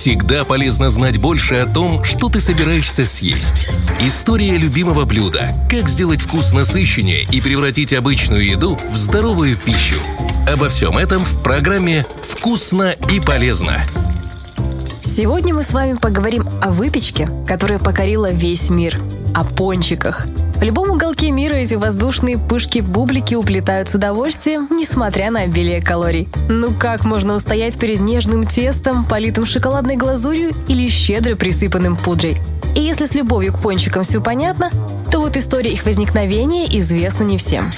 Всегда полезно знать больше о том, что ты собираешься съесть. История любимого блюда. Как сделать вкус насыщеннее и превратить обычную еду в здоровую пищу. Обо всем этом в программе «Вкусно и полезно». Сегодня мы с вами поговорим о выпечке, которая покорила весь мир, о пончиках. В любом уголке мира эти воздушные пышки-бублики уплетают с удовольствием, несмотря на обилие калорий. Ну как можно устоять перед нежным тестом, политым шоколадной глазурью или щедро присыпанным пудрой? И если с любовью к пончикам все понятно, то вот история их возникновения известна не всем.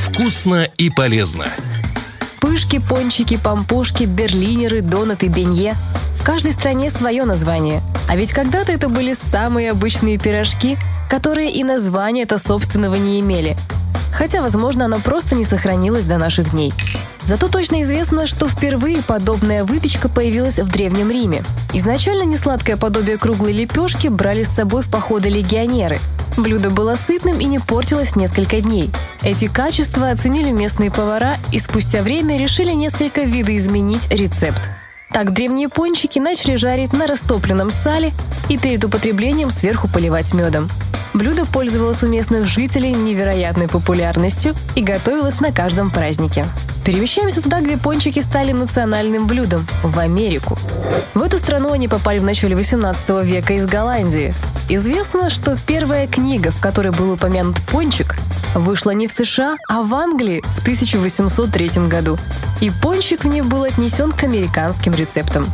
Вкусно и полезно. Пышки, пончики, пампушки, берлинеры, донаты, бенье – в каждой стране свое название. А ведь когда-то это были самые обычные пирожки, которые и названия-то собственного не имели. Хотя, возможно, оно просто не сохранилось до наших дней. Зато точно известно, что впервые подобная выпечка появилась в Древнем Риме. Изначально несладкое подобие круглой лепешки брали с собой в походы легионеры. Блюдо было сытным и не портилось несколько дней. Эти качества оценили местные повара и спустя время решили несколько видоизменить рецепт. Так древние пончики начали жарить на растопленном сале и перед употреблением сверху поливать медом. Блюдо пользовалось у местных жителей невероятной популярностью и готовилось на каждом празднике. Перемещаемся туда, где пончики стали национальным блюдом – в Америку. В эту страну они попали в начале 18 века из Голландии. Известно, что первая книга, в которой был упомянут пончик, вышла не в США, а в Англии в 1803 году. И пончик в ней был отнесен к американским рецептам.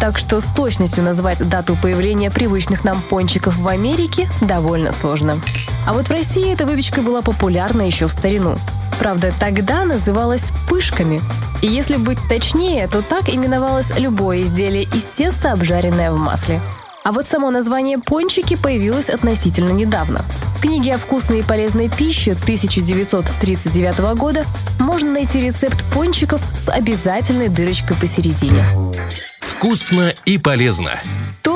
Так что с точностью назвать дату появления привычных нам пончиков в Америке довольно сложно. А вот в России эта выпечка была популярна еще в старину. Правда, тогда называлась пышками. И если быть точнее, то так именовалось любое изделие из теста, обжаренное в масле. А вот само название «пончики» появилось относительно недавно. В книге о вкусной и полезной пище 1939 года можно найти рецепт пончиков с обязательной дырочкой посередине. Вкусно и полезно.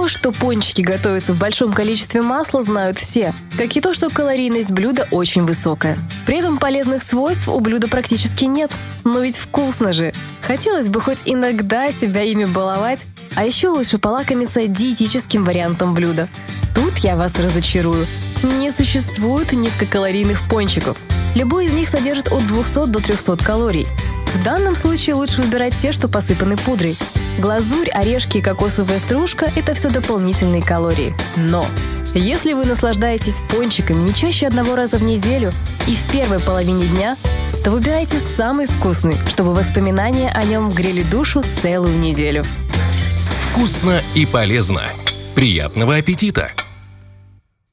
То, что пончики готовятся в большом количестве масла, знают все, как и то, что калорийность блюда очень высокая. При этом полезных свойств у блюда практически нет. Но ведь вкусно же. Хотелось бы хоть иногда себя ими баловать, а еще лучше полакомиться диетическим вариантом блюда. Тут я вас разочарую. Не существует низкокалорийных пончиков. Любой из них содержит от 200 до 300 калорий. В данном случае лучше выбирать те, что посыпаны пудрой. Глазурь, орешки и кокосовая стружка – это все дополнительные калории. Но если вы наслаждаетесь пончиками не чаще одного раза в неделю и в первой половине дня, то выбирайте самый вкусный, чтобы воспоминания о нем грели душу целую неделю. Вкусно и полезно. Приятного аппетита!